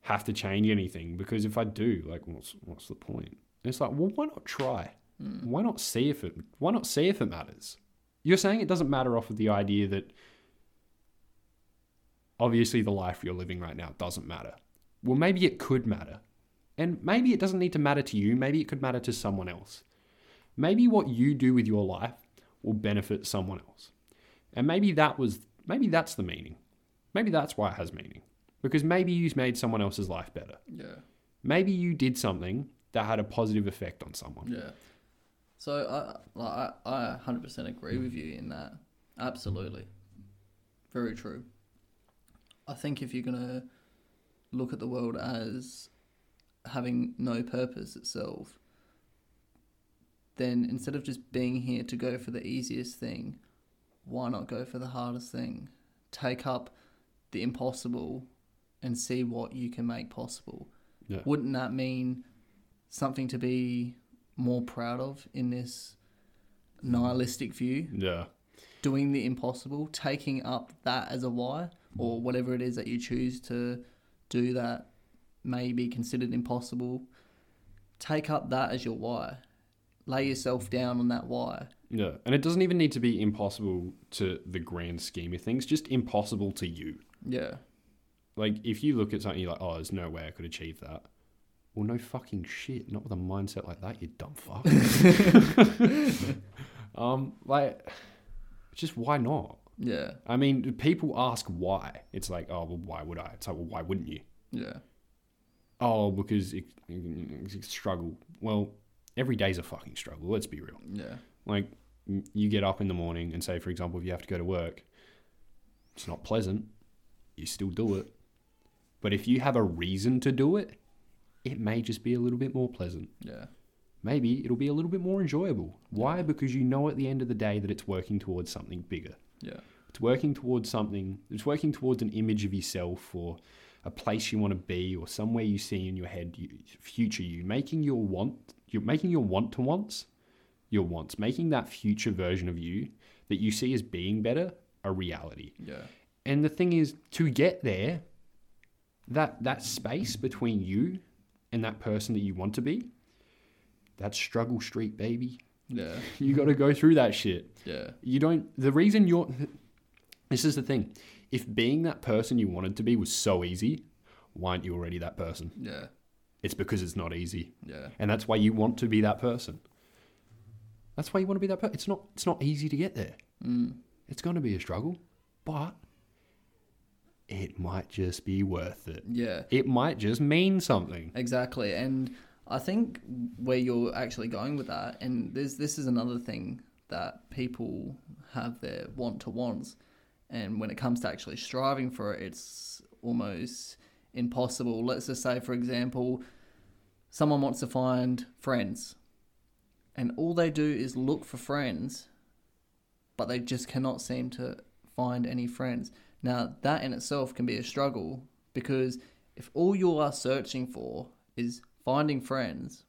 have to change anything because if I do, like, what's what's the point? And it's like, well, why not try? Hmm. Why not see if it? Why not see if it matters? You're saying it doesn't matter off of the idea that obviously the life you're living right now doesn't matter. Well, maybe it could matter. And maybe it doesn't need to matter to you. Maybe it could matter to someone else. Maybe what you do with your life will benefit someone else. And maybe that was maybe that's the meaning. Maybe that's why it has meaning. Because maybe you've made someone else's life better. Yeah, Maybe you did something that had a positive effect on someone. yeah. So I like I I 100% agree with you in that. Absolutely, very true. I think if you're gonna look at the world as having no purpose itself, then instead of just being here to go for the easiest thing, why not go for the hardest thing? Take up the impossible and see what you can make possible. Yeah. Wouldn't that mean something to be more proud of in this nihilistic view? Yeah. Doing the impossible, taking up that as a why, or whatever it is that you choose to do that may be considered impossible. Take up that as your why. Lay yourself down on that why. Yeah. And it doesn't even need to be impossible to the grand scheme of things, just impossible to you. Yeah. Like if you look at something you're like, oh, there's no way I could achieve that. Well, no fucking shit. Not with a mindset like that, you dumb fuck. um, like, just why not? Yeah. I mean, people ask why. It's like, oh, well, why would I? It's like, well, why wouldn't you? Yeah. Oh, because it, it's a struggle. Well, every day's a fucking struggle. Let's be real. Yeah. Like, you get up in the morning and say, for example, if you have to go to work, it's not pleasant. You still do it. But if you have a reason to do it, it may just be a little bit more pleasant. Yeah. Maybe it'll be a little bit more enjoyable. Why? Because you know at the end of the day that it's working towards something bigger. Yeah. It's working towards something, it's working towards an image of yourself or a place you want to be or somewhere you see in your head, you, future you, making your want, you're making your want to wants, your wants, making that future version of you that you see as being better a reality. Yeah. And the thing is, to get there, that that space between you and that person that you want to be, that's struggle street, baby. Yeah. You got to go through that shit. Yeah. You don't. The reason you're. This is the thing. If being that person you wanted to be was so easy, why aren't you already that person? Yeah. It's because it's not easy, Yeah. and that's why you want to be that person. That's why you want to be that person. It's not. It's not easy to get there. Mm. It's going to be a struggle, but it might just be worth it. Yeah. It might just mean something. Exactly, and I think where you're actually going with that, and this this is another thing that people have their want to wants, and when it comes to actually striving for it, it's almost impossible. Let's just say, for example, someone wants to find friends, and all they do is look for friends, but they just cannot seem to find any friends. Now, that in itself can be a struggle because if all you are searching for is finding friends,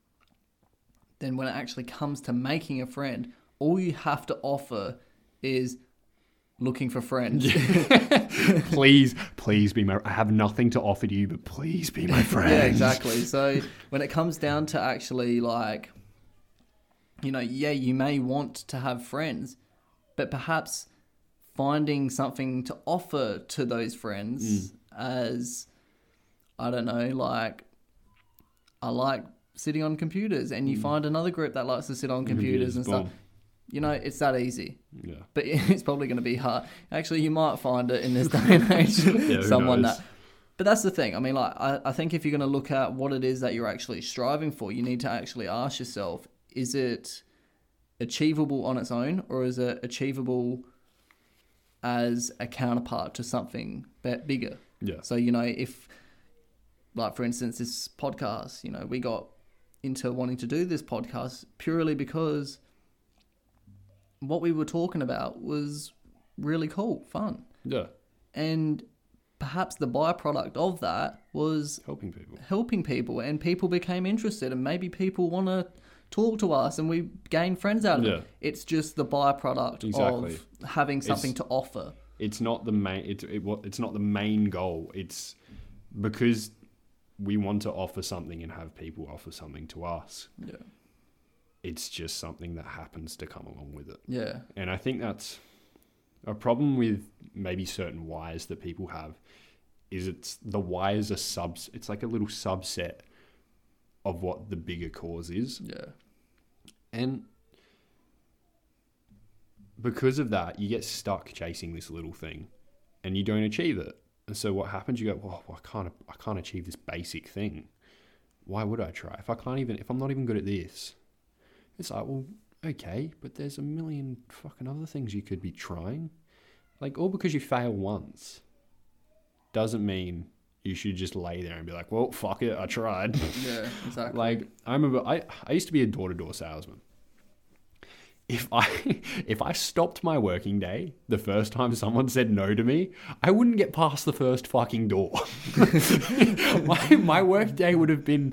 then when it actually comes to making a friend, all you have to offer is looking for friends. please, please be my. I have nothing to offer to you, but please be my friend. yeah, exactly. So when it comes down to actually like, you know, yeah, you may want to have friends, but perhaps finding something to offer to those friends mm. as I don't know, like I like sitting on computers, and you mm. find another group that likes to sit on computers, and stuff. You know, it's that easy. Yeah. But it's probably going to be hard. Actually, you might find it in this day and age. who someone knows? that. But that's the thing. I mean, like, I, I think if you're going to look at what it is that you're actually striving for, you need to actually ask yourself: Is it achievable on its own, or is it achievable as a counterpart to something be- bigger? Yeah. So you know, if like for instance, this podcast, you know, we got into wanting to do this podcast purely because what we were talking about was really cool, fun, Yeah. and perhaps the byproduct of that was Helping people. helping people, and people became interested, and maybe people want to talk to us, and we gain friends out of Yeah. it. It's just the byproduct Exactly. of having something It's- to offer. It's not the main. It's it, it's not the main goal. It's because we want to offer something and have people offer something to us. Yeah, It's just something that happens to come along with it. yeah, And I think that's a problem with maybe certain whys that people have is it's the why is a subs it's like a little subset of what the bigger cause is. yeah, And because of that, you get stuck chasing this little thing and you don't achieve it. And so what happens? You go, well, I can't I can't achieve this basic thing. Why would I try? If I can't even if I'm not even good at this. It's like, well, okay, but there's a million fucking other things you could be trying. Like all because you fail once doesn't mean you should just lay there and be like, well, fuck it, I tried. yeah, exactly. Like I remember, I, I used to be a door to door salesman. If I if I stopped my working day the first time someone said no to me, I wouldn't get past the first fucking door. my my work day would have been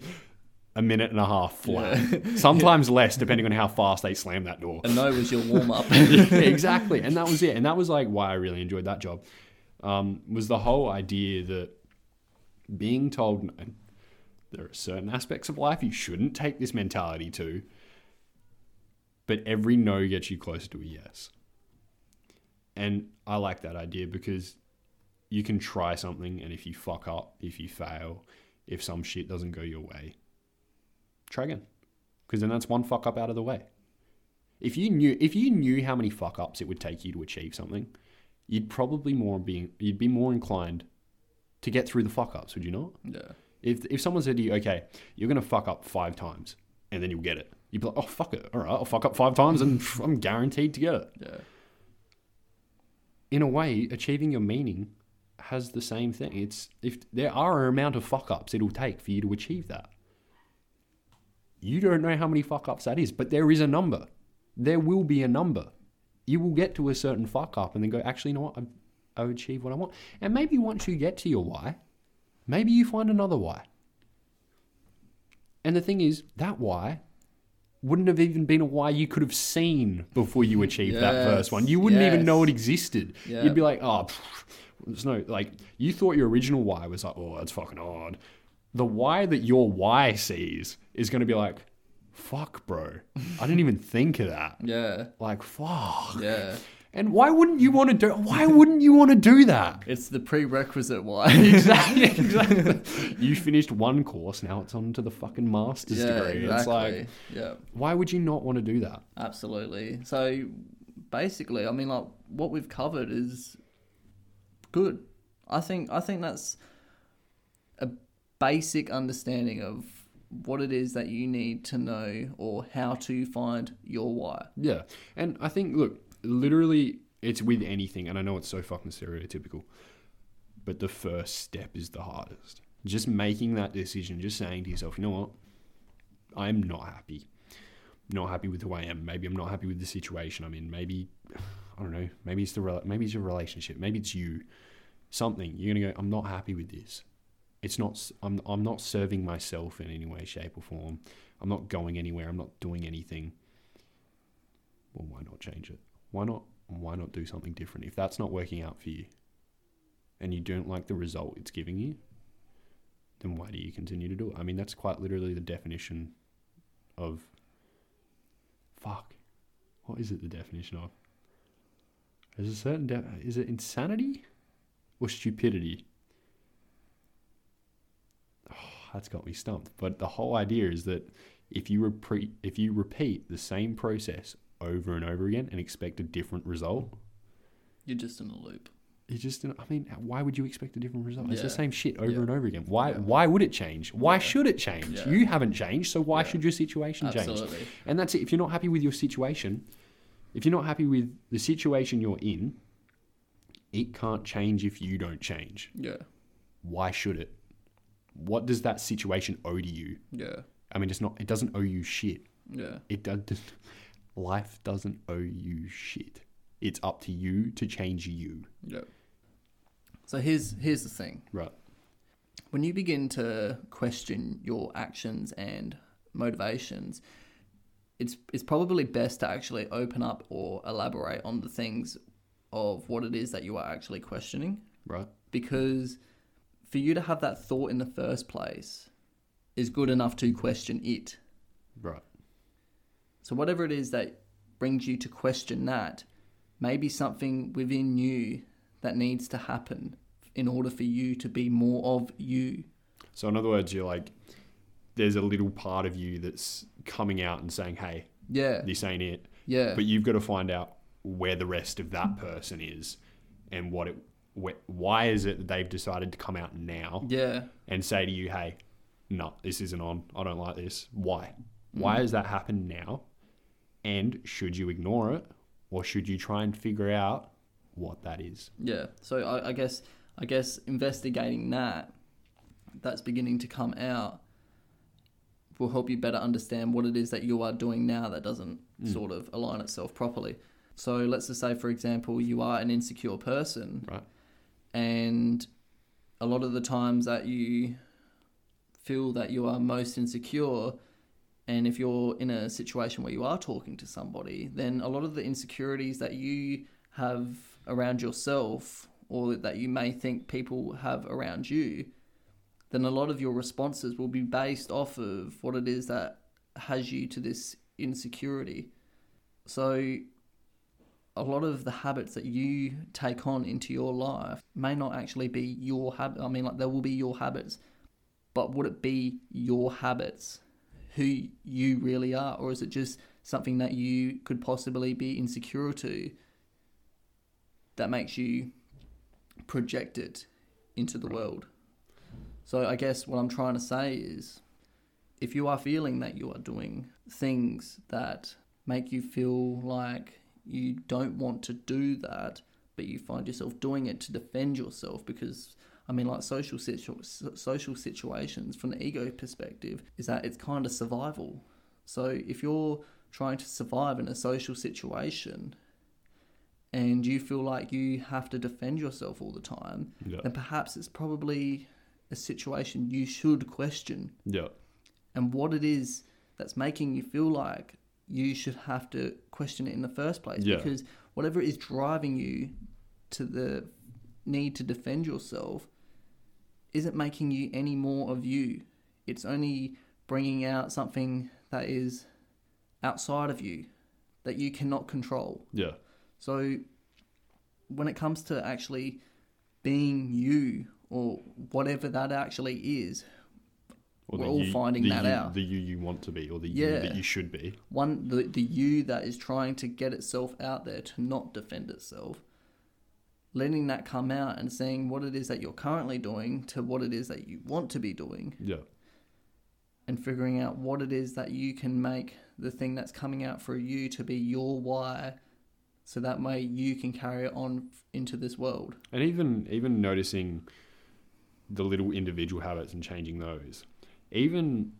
a minute and a half flat, sometimes less, depending on how fast they slam that door. And no was your warm up. exactly, and that was it, and that was like why I really enjoyed that job. Um, was the whole idea that being told no, there are certain aspects of life you shouldn't take this mentality to, but every no gets you closer to a yes. And I like that idea because you can try something, and if you fuck up, if you fail, if some shit doesn't go your way, try again, because then that's one fuck up out of the way. If you knew if you knew how many fuck ups it would take you to achieve something, you'd probably more be you'd be more inclined to get through the fuck ups, would you not? yeah, If if someone said to you, okay, you're gonna fuck up five times and then you'll get it, you'd be like, oh fuck it, all right, I'll fuck up five times and I'm guaranteed to get it. yeah, In a way, achieving your meaning has the same thing. It's if there are an amount of fuck ups it'll take for you to achieve that. You don't know how many fuck ups that is, but there is a number. There will be a number. You will get to a certain fuck up and then go, actually, you know what? I, I achieved what I want. And maybe once you get to your why, maybe you find another why. And the thing is, that why wouldn't have even been a why you could have seen before you achieved that first one. You wouldn't even know it existed. Yeah. You'd be like, oh, pff, there's no, like, you thought your original why was like, oh, that's fucking odd. The why that your why sees is going to be like, fuck, bro. I didn't even think of that. yeah, Like, fuck. yeah. And why wouldn't you want to do? Why wouldn't you want to do that? It's the prerequisite why. exactly. exactly. you finished one course, now it's on to the fucking master's yeah, degree. exactly. It's like, yeah, why would you not want to do that? absolutely. So basically, I mean, like what we've covered is good. I think I think that's a basic understanding of what it is that you need to know or how to find your why. Yeah. And I think, look, literally, it's with anything, and I know it's so fucking stereotypical, but the first step is the hardest. Just making that decision, just saying to yourself, you know what? I'm not happy. Not happy with who I am. Maybe I'm not happy with the situation I'm in. Maybe, I don't know. Maybe it's the maybe it's your relationship. Maybe it's you. Something you're gonna go. I'm not happy with this. It's not. I'm. I'm not serving myself in any way, shape, or form. I'm not going anywhere. I'm not doing anything. Well, why not change it? Why not? Why not do something different? If that's not working out for you, and you don't like the result it's giving you, then why do you continue to do it? I mean, that's quite literally the definition of. Fuck. What is it? The definition of? Is a certain. De- is it insanity, or stupidity? Oh, that's got me stumped. But the whole idea is that if you repeat if you repeat the same process over and over again and expect a different result, You're just in a loop. You're just I mean, why would you expect a different result? It's the same shit over Yeah. and over again. Why Yeah. why would it change? Why Yeah. should it change? Yeah. You haven't changed, so why Yeah. should your situation change? Absolutely. And that's it. If you're not happy with your situation, if you're not happy with the situation you're in, it can't change if you don't change. Yeah. Why should it? What does that situation owe to you? Yeah. I mean, it's not. It doesn't owe you shit. Yeah. It does. Life doesn't owe you shit. It's up to you to change you. Yeah. So here's here's the thing. Right. When you begin to question your actions and motivations, it's it's probably best to actually open up or elaborate on the things of what it is that you are actually questioning Right. because for you to have that thought in the first place is good enough to question it. Right. So whatever it is that brings you to question that, maybe something within you that needs to happen in order for you to be more of you. So in other words, you're like, there's a little part of you that's coming out and saying, "Hey, Yeah. this ain't it." Yeah. But you've got to find out where the rest of that person is and what it. Why is it that they've decided to come out now yeah. and say to you, "Hey, no, this isn't on. I don't like this." Why? Why mm. has that happened now? And should you ignore it, or should you try and figure out what that is? Yeah. So I, I guess I guess investigating that that's beginning to come out will help you better understand what it is that you are doing now that doesn't mm. sort of align itself properly. So let's just say, for example, you are an insecure person, Right. and a lot of the times that you feel that you are most insecure and if you're in a situation where you are talking to somebody then a lot of the insecurities that you have around yourself or that you may think people have around you then a lot of your responses will be based off of what it is that has you to this insecurity so a lot of the habits that you take on into your life may not actually be your habit. I mean, like, there will be your habits, but would it be your habits, who you really are, or is it just something that you could possibly be insecure to that makes you project it into the world? So, I guess what I'm trying to say is if you are feeling that you are doing things that make you feel like you don't want to do that, but you find yourself doing it to defend yourself because I mean, like social situ- social situations from the ego perspective is that it's kind of survival. So if you're trying to survive in a social situation and you feel like you have to defend yourself all the time, Yeah. then perhaps it's probably a situation you should question Yeah. and what it is that's making you feel like you should have to question it in the first place Yeah. because whatever is driving you to the need to defend yourself isn't making you any more of you it's only bringing out something that is outside of you that you cannot control Yeah. so when it comes to actually being you or whatever that actually is Or We're all you- finding that you, out. The you you want to be, or the you that you should be. one the, the you that is trying to get itself out there to not defend itself letting that come out and seeing what it is that you're currently doing to what it is that you want to be doing Yeah. and figuring out what it is that you can make the thing that's coming out for you to be your why so that way you can carry it on into this world And even even noticing the little individual habits and changing those. Even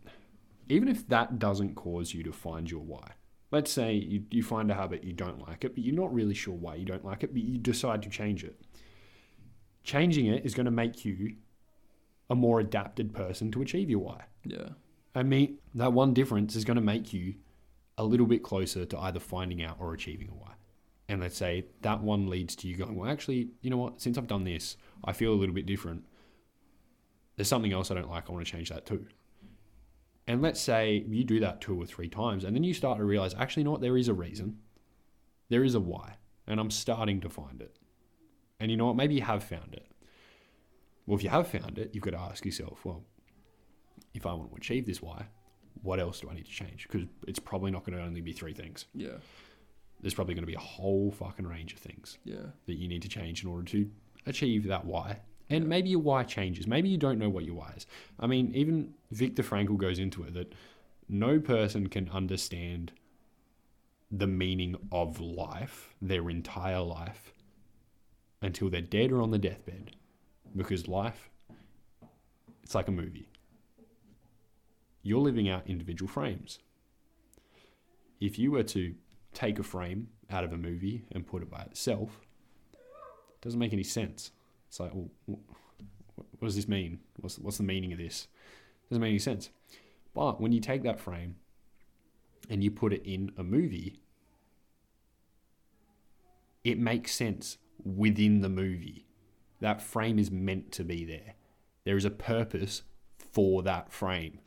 even if that doesn't cause you to find your why. Let's say you, you find a habit you don't like it, but you're not really sure why you don't like it, but you decide to change it. Changing it is going to make you a more adapted person to achieve your why. yeah I mean, that one difference is going to make you a little bit closer to either finding out or achieving a why. And let's say that one leads to you going, well, actually, you know what? Since I've done this, I feel a little bit different. There's something else I don't like. I want to change that too. And let's say you do that two or three times, and then you start to realize, actually, you know what? There is a reason. There is a why. And I'm starting to find it. And you know what? Maybe you have found it. Well, if you have found it, you've got to ask yourself, well, if I want to achieve this why, what else do I need to change? Because it's probably not going to only be three things. Yeah. There's probably going to be a whole fucking range of things Yeah. that you need to change in order to achieve that why. And maybe your why changes. Maybe you don't know what your why is. I mean, even Viktor Frankl goes into it that no person can understand the meaning of life, their entire life, until they're dead or on the deathbed. Because life, it's like a movie. You're living out individual frames. If you were to take a frame out of a movie and put it by itself, it doesn't make any sense. It's like, well, what does this mean? What's, what's the meaning of this? doesn't make any sense. But when you take that frame and you put it in a movie, it makes sense within the movie. That frame is meant to be there. There is a purpose for that frame.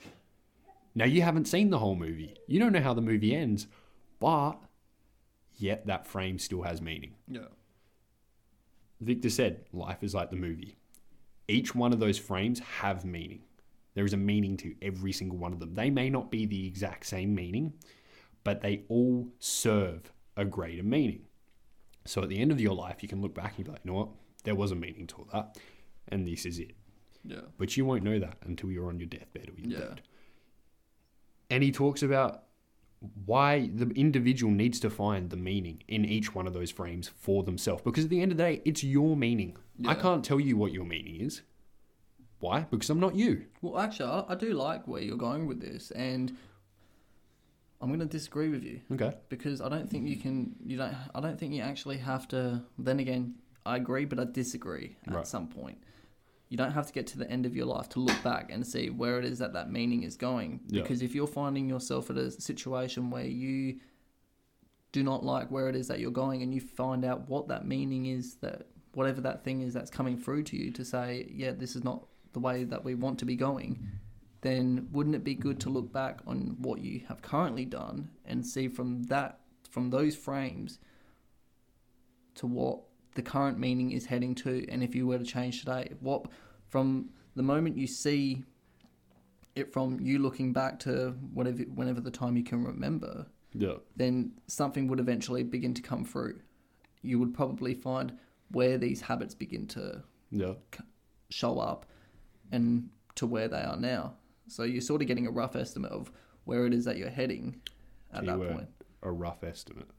Now, you haven't seen the whole movie. You don't know how the movie ends, but yet that frame still has meaning. Yeah. Viktor said, life is like the movie. Each one of those frames have meaning. There is a meaning to every single one of them. They may not be the exact same meaning, but they all serve a greater meaning. So at the end of your life, you can look back and be like, you know what? There was a meaning to all that, and this is it. Yeah. But you won't know that until you're on your deathbed or you're Yeah. dead. And he talks about why the individual needs to find the meaning in each one of those frames for themselves. Because at the end of the day, it's your meaning. I can't tell you what your meaning is. Why? Because I'm not you. Well, actually, I, I do like where you're going with this, and I'm going to disagree with you Okay. because I don't think you can. You don't. I don't think you actually have to. Then again, I agree, but I disagree at Right. some point. You don't have to get to the end of your life to look back and see where it is that that meaning is going. Yeah. Because if you're finding yourself at a situation where you do not like where it is that you're going, and you find out what that meaning is, that whatever that thing is that's coming through to you to say, yeah, this is not the way that we want to be going, then wouldn't it be good to look back on what you have currently done and see from that, from those frames, to what the current meaning is heading to, and if you were to change today, what from the moment you see it from you looking back to whatever whenever the time you can remember, Yeah. then something would eventually begin to come through. You would probably find where these habits begin to Yeah. show up and to where they are now. So you're sort of getting a rough estimate of where it is that you're heading at that point. A rough estimate.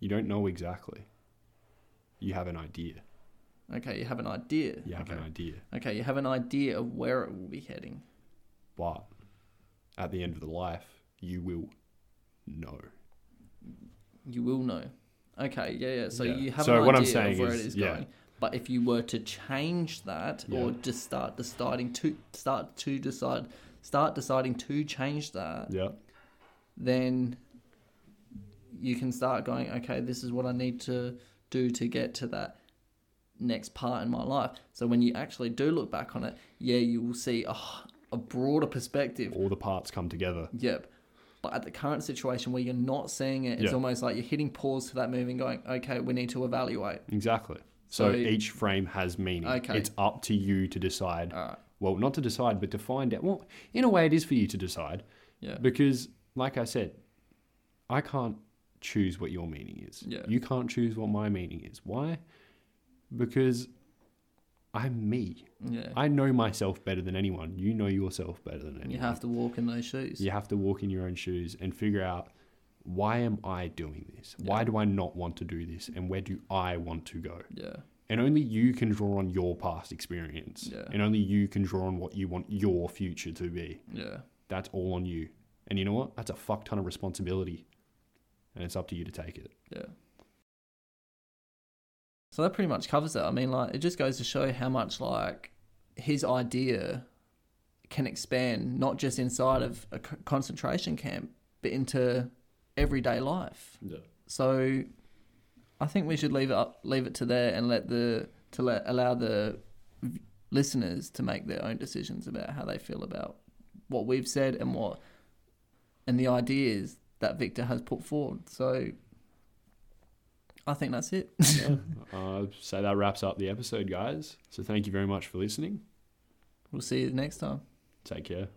You don't know exactly. You have an idea. Okay, you have an idea. You have okay. an idea. okay, you have an idea of where it will be heading. But at the end of the life, you will know. You will know. Okay, yeah, yeah. So Yeah. you have So an what I'm idea saying of where is- it is yeah. going. But if you were to change that, or just start deciding to start to decide, start deciding to change that, Yeah. then you can start going, okay, this is what I need to do to get to that next part in my life. So when you actually do look back on it, yeah, you will see a, a broader perspective. All the parts come together. Yep. But at the current situation where you're not seeing it, it's Yeah. almost like you're hitting pause to that movie and going, okay, we need to evaluate. Exactly. So, So- each frame has meaning. Okay. It's up to you to decide. Right. Well, not to decide, but to find out. Well, in a way, it is for you to decide Yeah. because, like I said, I can't choose what your meaning is. Yeah. You can't choose what my meaning is. Why? Because I'm me. Yeah. I know myself better than anyone. You know yourself better than anyone. you have to walk in those shoes. You have to walk in your own shoes and figure out why am I doing this? Why do I not want to do this? And where do I want to go? Yeah. And only you can draw on your past experience. Yeah. And only you can draw on what you want your future to be. Yeah. That's all on you. And you know what? That's a fuck ton of responsibility. And it's up to you to take it. Yeah. So that pretty much covers it. I mean, like, it just goes to show how much, like, his idea can expand not just inside of a concentration camp, but into everyday life. Yeah. So, I think we should leave it up, leave it to there, and let the to let allow the listeners to make their own decisions about how they feel about what we've said and what and the ideas that Viktor has put forward. So, I think that's it. yeah. Uh, so that wraps up the episode, guys. So thank you very much for listening. we'll see you next time. Take care.